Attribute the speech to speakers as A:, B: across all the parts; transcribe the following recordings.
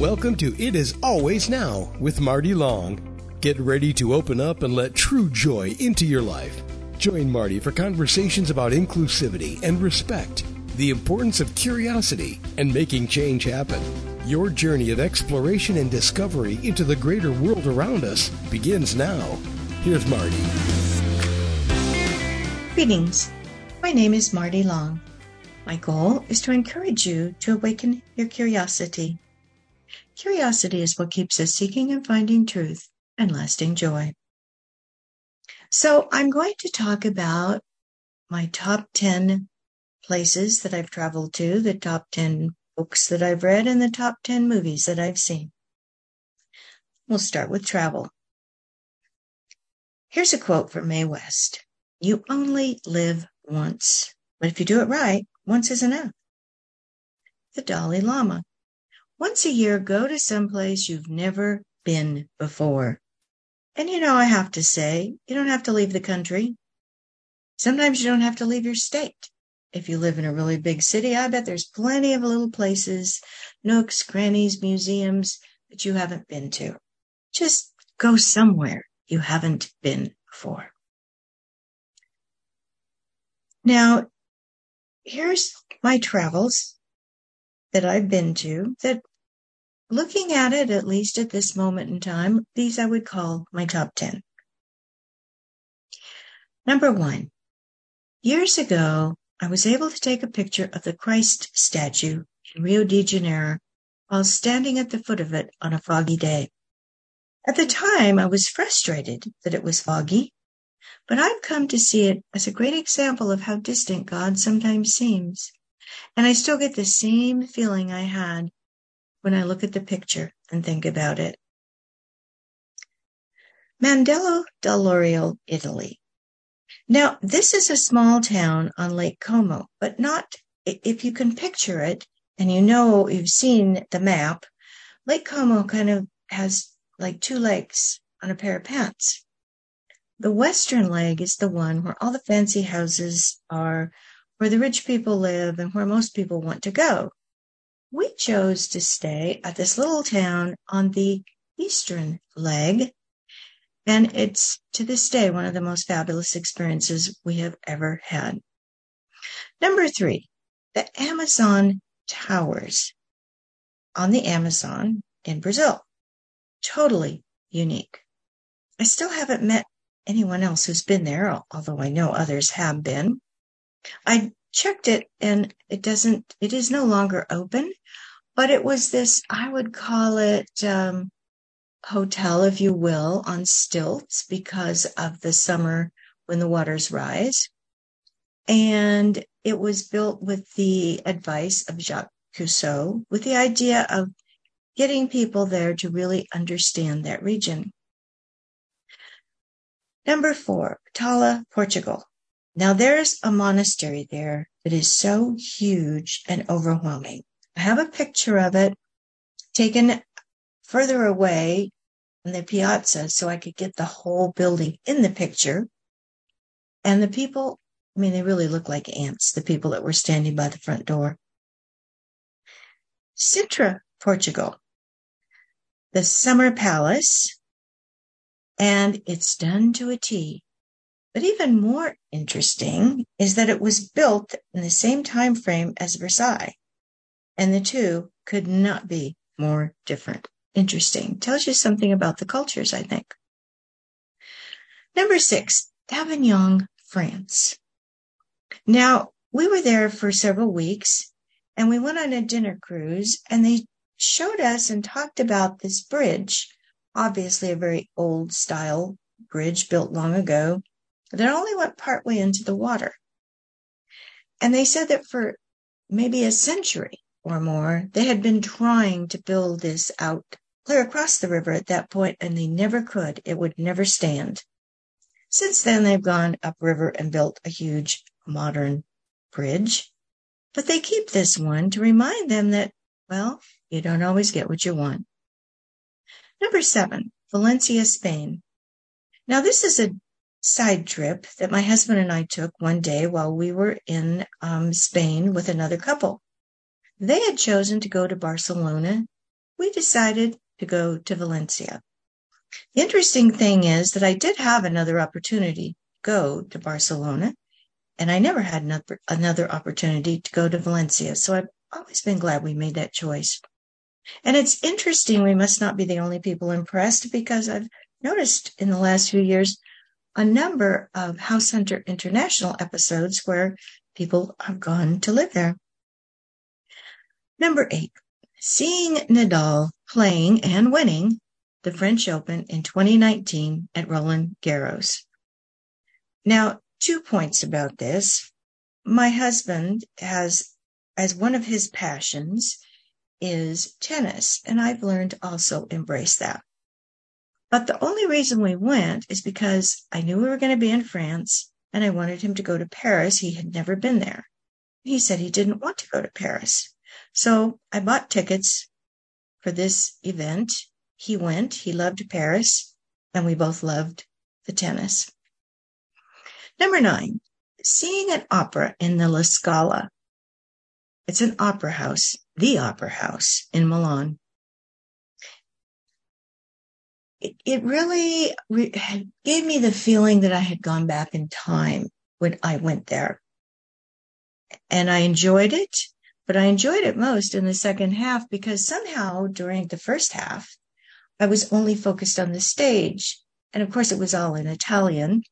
A: Welcome to It Is Always Now with Marty Long. Get ready to open up and let true joy into your life. Join Marty for conversations about inclusivity and respect, the importance of curiosity, and making change happen. Your journey of exploration and discovery into the greater world around us begins now. Here's Marty.
B: Greetings. My name is Marty Long. My goal is to encourage you to awaken your curiosity. Curiosity is what keeps us seeking and finding truth and lasting joy. So, I'm going to talk about my top 10 places that I've traveled to, the top 10 books that I've read, and the top 10 movies that I've seen. We'll start with travel. Here's a quote from Mae West You only live once, but if you do it right, once is enough. The Dalai Lama. Once a year, go to some place you've never been before. And you know, I have to say, you don't have to leave the country. Sometimes you don't have to leave your state. If you live in a really big city, I bet there's plenty of little places, nooks, crannies, museums that you haven't been to. Just go somewhere you haven't been before. Now, here's my travels that I've been to that looking at it, at least at this moment in time, these I would call my top 10. Number one, years ago, I was able to take a picture of the Christ statue in Rio de Janeiro while standing at the foot of it on a foggy day. At the time, I was frustrated that it was foggy but I've come to see it as a great example of how distant God sometimes seems. And I still get the same feeling I had when I look at the picture and think about it. Mandello del Lario, Italy. Now, this is a small town on Lake Como, but not, if you can picture it and you know you've seen the map, Lake Como kind of has like two lakes on a pair of pants. The western leg is the one where all the fancy houses are, where the rich people live, and where most people want to go. We chose to stay at this little town on the eastern leg, and it's to this day one of the most fabulous experiences we have ever had. Number three, the Amazon Towers on the Amazon in Brazil. Totally unique. I still haven't met anyone else who's been there, although I know others have been. I checked it and it doesn't, it is no longer open, but it was this, I would call it, um, hotel, if you will, on stilts because of the summer when the waters rise. And it was built with the advice of Jacques Cousteau, with the idea of getting people there to really understand that region. Number four, Tala, Portugal. Now there's a monastery there that is so huge and overwhelming. I have a picture of it taken further away in the piazza so I could get the whole building in the picture. And the people, I mean, they really look like ants, the people that were standing by the front door. Sintra, Portugal. The Summer Palace and it's done to a T. But even more interesting is that it was built in the same time frame as Versailles, and the two could not be more different. Interesting. Tells you something about the cultures, I think. Number six, Avignon, France. Now, we were there for several weeks and we went on a dinner cruise and they showed us and talked about this bridge obviously a very old style bridge built long ago that only went partway into the water. And they said that for maybe a century or more, they had been trying to build this out clear across the river at that point, and they never could. It would never stand. Since then, they've gone upriver and built a huge modern bridge. But they keep this one to remind them that, well, you don't always get what you want. Number seven, Valencia, Spain. Now, this is a side trip that my husband and I took one day while we were in um, Spain with another couple. They had chosen to go to Barcelona we decided to go to Valencia. The interesting thing is that I did have another opportunity to go to Barcelona, and I never had another, another opportunity to go to Valencia. So I've always been glad we made that choice. And it's interesting, we must not be the only people impressed because I've noticed in the last few years a number of House Hunter International episodes where people have gone to live there. Number eight, seeing Nadal playing and winning the French Open in 2019 at Roland Garros. Now, two points about this. My husband has, as one of his passions, is tennis, and I've learned to also embrace that. But the only reason we went is because I knew we were going to be in France and I wanted him to go to Paris. He had never been there. He said he didn't want to go to Paris. So I bought tickets for this event he went, he loved Paris, and we both loved the tennis. Number nine, seeing an opera in the La Scala. It's an opera house, the opera house in Milan. It, it really re- gave me the feeling that I had gone back in time when I went there. And I enjoyed it, but I enjoyed it most in the second half because somehow during the first half, I was only focused on the stage. And of course, it was all in Italian.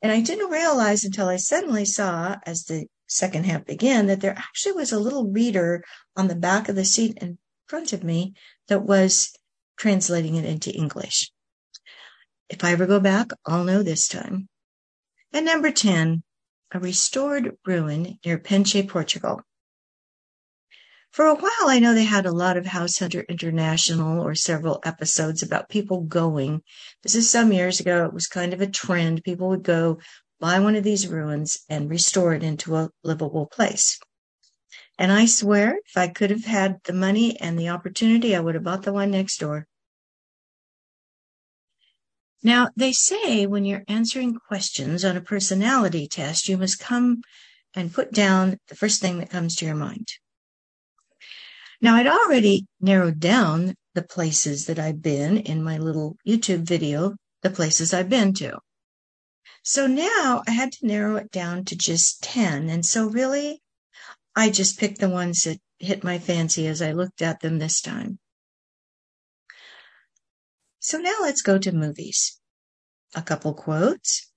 B: And I didn't realize until I suddenly saw, as the second half began, that there actually was a little reader on the back of the seat in front of me that was translating it into English. If I ever go back, I'll know this time. And number 10, a restored ruin near Peniche, Portugal. For a while, I know they had a lot of House Hunter International or several episodes about people going. This is some years ago. It was kind of a trend. People would go buy one of these ruins and restore it into a livable place. And I swear, if I could have had the money and the opportunity, I would have bought the one next door. Now, they say when you're answering questions on a personality test, you must come and put down the first thing that comes to your mind. Now, I'd already narrowed down the places that I've been in my little YouTube video, the places I've been to. So now I had to narrow it down to just 10. And so really, I just picked the ones that hit my fancy as I looked at them this time. So now let's go to movies. A couple quotes.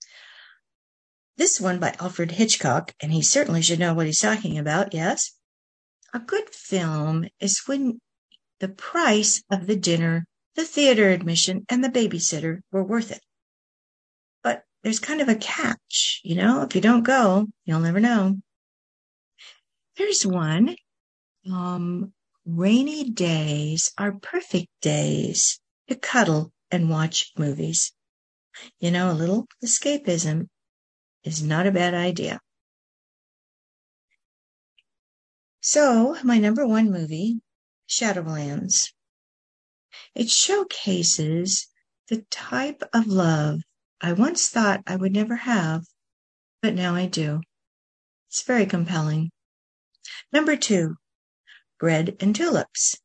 B: This one by Alfred Hitchcock, and he certainly should know what he's talking about, yes? A good film is when the price of the dinner, the theater admission, and the babysitter were worth it. But there's kind of a catch, you know, if you don't go, you'll never know. There's one. Um, rainy days are perfect days to cuddle and watch movies. You know, a little escapism is not a bad idea. So, my number one movie, Shadowlands. It showcases the type of love I once thought I would never have, but now I do. It's very compelling. Number two, Bread and Tulips.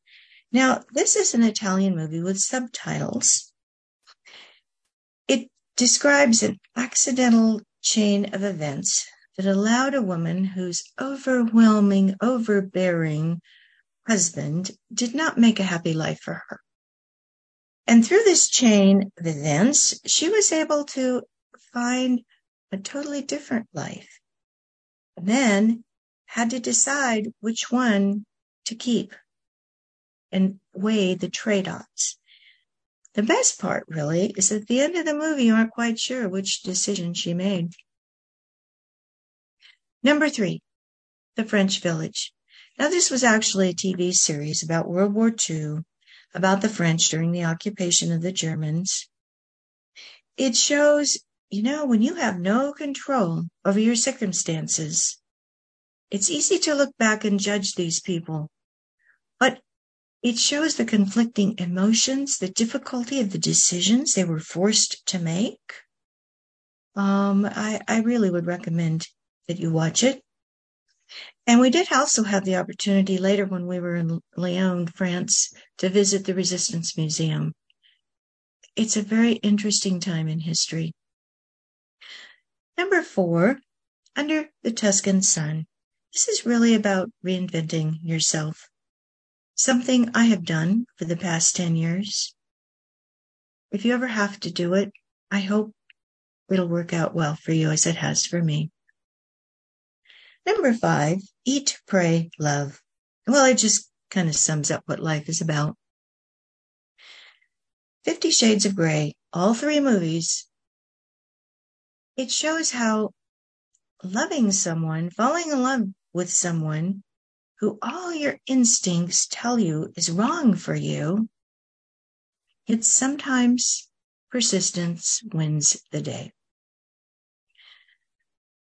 B: Now, this is an Italian movie with subtitles. It describes an accidental chain of events that allowed a woman whose overwhelming, overbearing husband did not make a happy life for her. And through this chain of events, she was able to find a totally different life. And then had to decide which one to keep and weigh the trade-offs. The best part really is at the end of the movie, you aren't quite sure which decision she made. Number three, The French Village. Now, this was actually a TV series about World War II, about the French during the occupation of the Germans. It shows, you know, when you have no control over your circumstances, it's easy to look back and judge these people. But it shows the conflicting emotions, the difficulty of the decisions they were forced to make. Um, I, I really would recommend that you watch it. And we did also have the opportunity later when we were in Lyon, France, to visit the Resistance Museum. It's a very interesting time in history. Number four, Under the Tuscan Sun. This is really about reinventing yourself. Something I have done for the past 10 years. If you ever have to do it, I hope it'll work out well for you as it has for me. Number five, eat, pray, love. Well, it just kind of sums up what life is about. Fifty Shades of Grey, all three movies, it shows how loving someone, falling in love with someone who all your instincts tell you is wrong for you, it's sometimes persistence wins the day.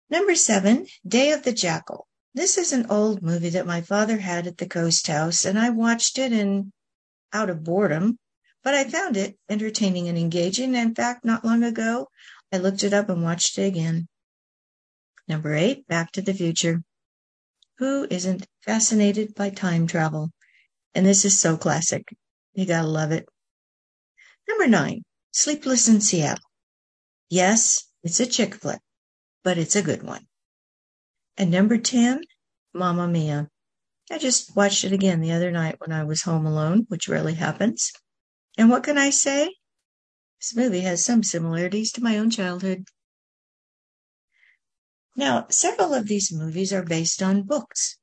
B: Number seven, Day of the Jackal. This is an old movie that my father had at the Coast House, and I watched it in out of boredom, but I found it entertaining and engaging. In fact, not long ago, I looked it up and watched it again. Number eight, Back to the Future. Who isn't fascinated by time travel? And this is so classic. You gotta love it. Number nine, Sleepless in Seattle. Yes, it's a chick flick but it's a good one. And number 10, Mamma Mia. I just watched it again the other night when I was home alone, which rarely happens. And what can I say? This movie has some similarities to my own childhood. Now, several of these movies are based on books.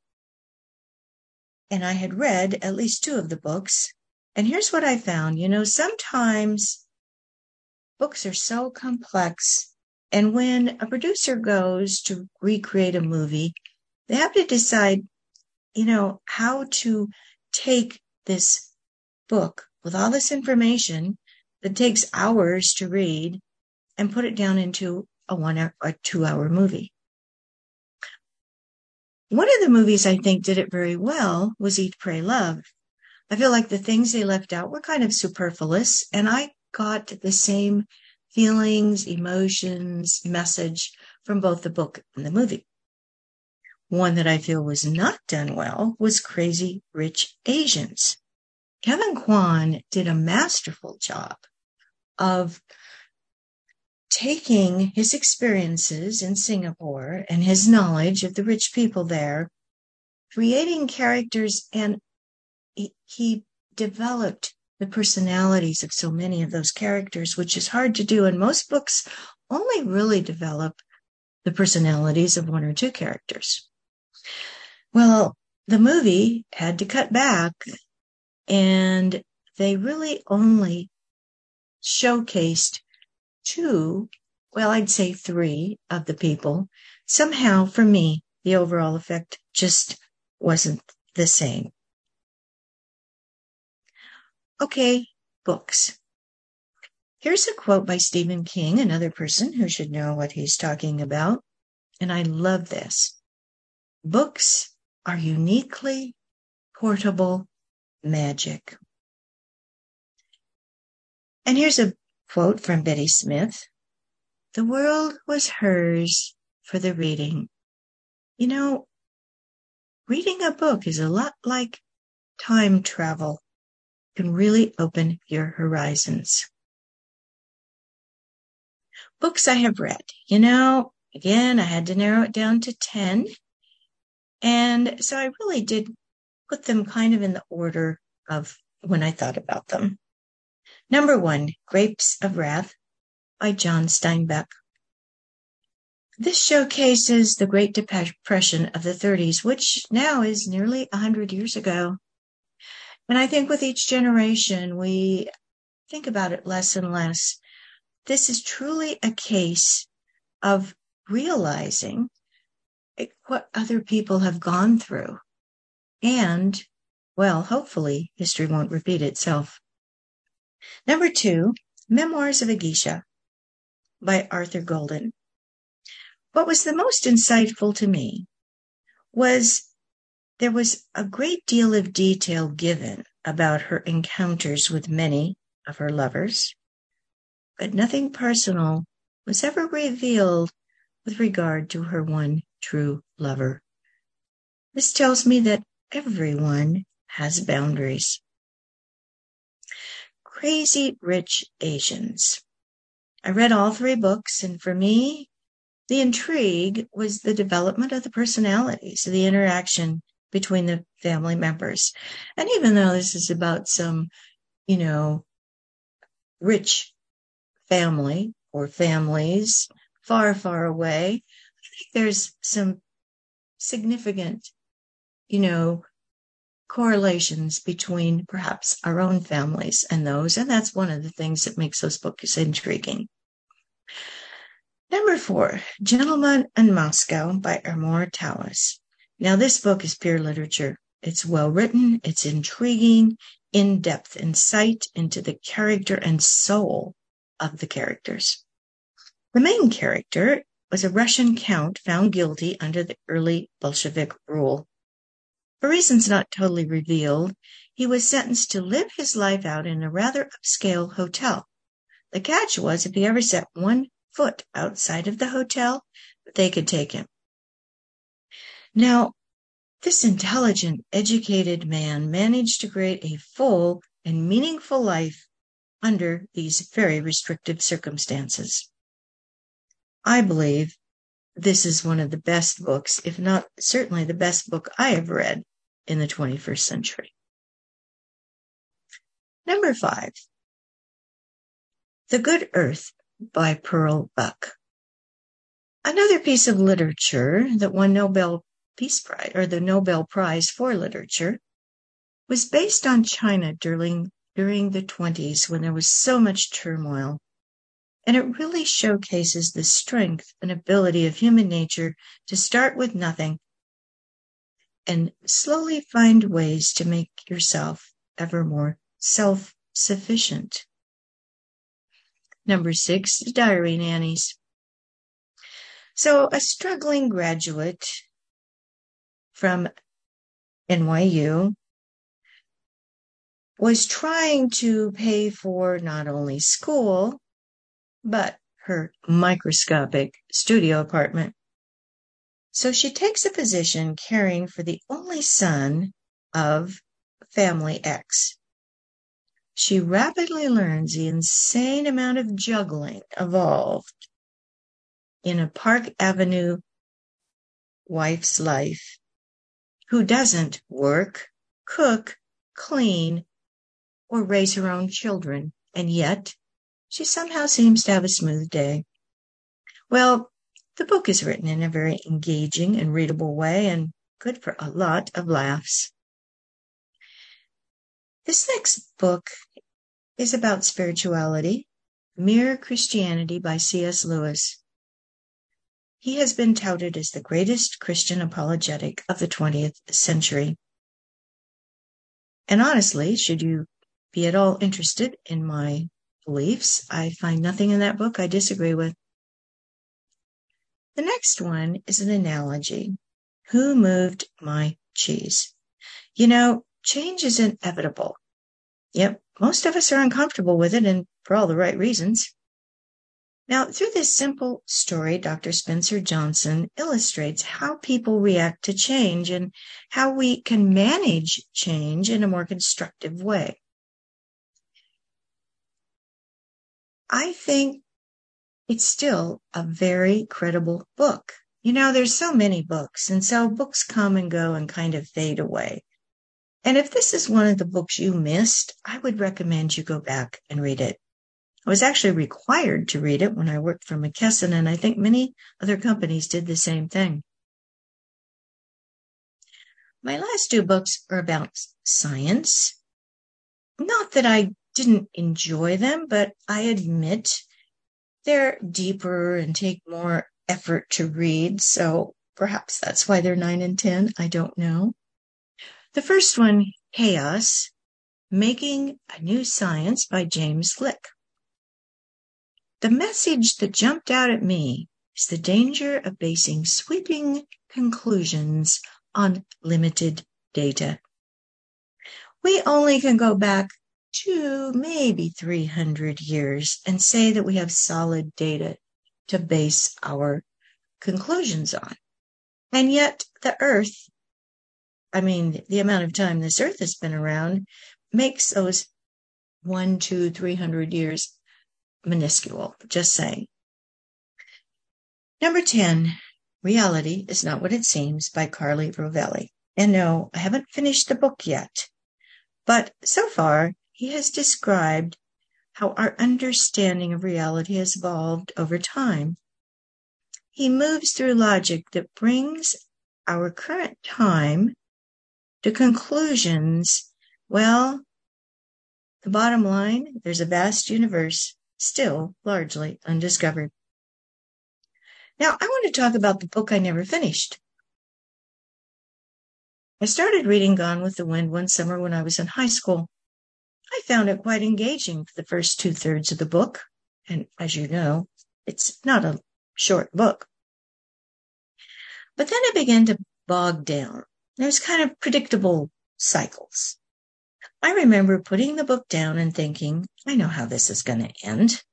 B: And I had read at least two of the books. And here's what I found. You know, sometimes books are so complex and when a producer goes to recreate a movie, they have to decide, you know, how to take this book with all this information that takes hours to read and put it down into a one or two hour movie. One of the movies I think did it very well was Eat, Pray, Love. I feel like the things they left out were kind of superfluous and I got the same feelings, emotions, message from both the book and the movie. One that I feel was not done well was Crazy Rich Asians. Kevin Kwan did a masterful job of taking his experiences in Singapore and his knowledge of the rich people there, creating characters, and he, developed the personalities of so many of those characters, which is hard to do. And most books only really develop the personalities of one or two characters. Well, the movie had to cut back and they really only showcased two, well, I'd say three of the people. Somehow for me, the overall effect just wasn't the same. Okay, books. Here's a quote by Stephen King, another person who should know what he's talking about. And I love this. Books are uniquely portable magic. And here's a quote from Betty Smith. The world was hers for the reading. You know, reading a book is a lot like time travel it can really open your horizons. Books I have read. You know, again, I had to narrow it down to 10. And so I really did put them kind of in the order of when I thought about them. Number one, Grapes of Wrath by John Steinbeck. This showcases the Great Depression of the 30s, which now is nearly 100 years ago. And I think with each generation, we think about it less and less. This is truly a case of realizing what other people have gone through. And, well, hopefully history won't repeat itself. Number two, Memoirs of a Geisha by Arthur Golden. What was the most insightful to me was there was a great deal of detail given about her encounters with many of her lovers, but nothing personal was ever revealed with regard to her one true lover. This tells me that everyone has boundaries. Crazy Rich Asians. I read all three books, and for me, the intrigue was the development of the personalities, the interaction between the family members. And even though this is about some, you know, rich family or families far, far away, I think there's some significant, you know, correlations between perhaps our own families and those. And that's one of the things that makes those books intriguing. Number four, Gentleman in Moscow by Amor Towles. Now, this book is pure literature. It's well written, it's intriguing, in depth insight into the character and soul of the characters. The main character was a Russian count found guilty under the early Bolshevik rule. For reasons not totally revealed, he was sentenced to live his life out in a rather upscale hotel. The catch was if he ever set one foot outside of the hotel, they could take him. Now, this intelligent, educated man managed to create a full and meaningful life under these very restrictive circumstances. I believe this is one of the best books, if not certainly the best book I have read in the 21st century. Number five, The Good Earth by Pearl Buck. Another piece of literature that won Nobel Peace Prize or the Nobel Prize for Literature was based on China during during the 20s when there was so much turmoil. And it really showcases the strength and ability of human nature to start with nothing and slowly find ways to make yourself ever more self sufficient. Number six, the diary nannies. So a struggling graduate from NYU was trying to pay for not only school, but her microscopic studio apartment. So she takes a position caring for the only son of family X. She rapidly learns the insane amount of juggling involved in a Park Avenue wife's life. Who doesn't work, cook, clean, or raise her own children, and yet she somehow seems to have a smooth day. Well, the book is written in a very engaging and readable way and good for a lot of laughs. This next book is about spirituality, Mere Christianity by C.S. Lewis. He has been touted as the greatest Christian apologetic of the 20th century. And honestly, should you be at all interested in my beliefs, I find nothing in that book I disagree with. The next one is an analogy. Who moved my cheese? You know, change is inevitable. Yep, most of us are uncomfortable with it and for all the right reasons. Now, through this simple story, Dr. Spencer Johnson illustrates how people react to change and how we can manage change in a more constructive way. I think it's still a very credible book. You know, there's so many books, and so books come and go and kind of fade away. And if this is one of the books you missed, I would recommend you go back and read it. I was actually required to read it when I worked for McKesson, and I think many other companies did the same thing. My last two books are about science. Not that I didn't enjoy them, but I admit they're deeper and take more effort to read. So perhaps that's why they're nine and 10. I don't know. The first one, Chaos, Making a New Science by James Gleick. The message that jumped out at me is the danger of basing sweeping conclusions on limited data. We only can go back two, maybe 300 years and say that we have solid data to base our conclusions on. And yet the earth I mean, the amount of time this earth has been around makes those one, two, three hundred years minuscule. Just saying. Number 10, Reality is Not What It Seems by Carlo Rovelli. And no, I haven't finished the book yet. But so far, he has described how our understanding of reality has evolved over time. He moves through logic that brings our current time to conclusions. Well, the bottom line, there's a vast universe still largely undiscovered. Now, I want to talk about the book I never finished. I started reading Gone with the Wind one summer when I was in high school. I found it quite engaging for the first two thirds of the book. And as you know, it's not a short book. But then it began to bog down. There's kind of predictable cycles. I remember putting the book down and thinking, I know how this is going to end.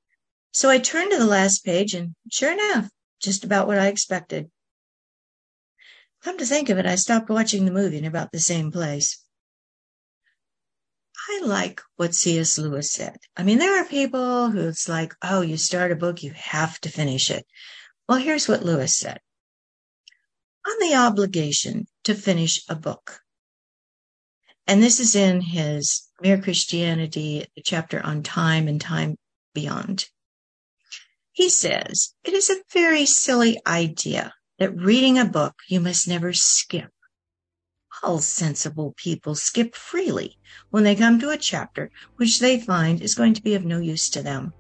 B: So I turned to the last page and sure enough, just about what I expected. Come to think of it, I stopped watching the movie in about the same place. I like what C.S. Lewis said. I mean, there are people who it's like, oh, you start a book, you have to finish it. Well, here's what Lewis said. On the obligation to finish a book. And this is in his Mere Christianity, the chapter on time and time beyond. He says, it is a very silly idea that reading a book you must never skip. All sensible people skip freely when they come to a chapter which they find is going to be of no use to them.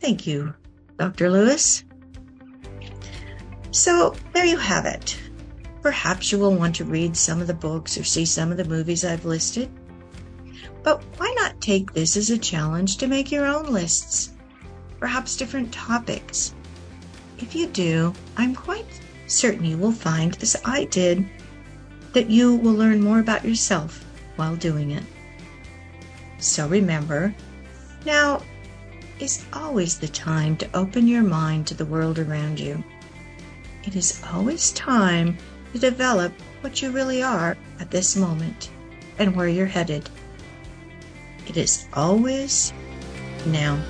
B: Thank you, Dr. Lewis. So there you have it. Perhaps you will want to read some of the books or see some of the movies I've listed. But why not take this as a challenge to make your own lists? Perhaps different topics. If you do, I'm quite certain you will find, as I did, that you will learn more about yourself while doing it. So remember, now is always the time to open your mind to the world around you. It is always time to develop what you really are at this moment and where you're headed. It is always now.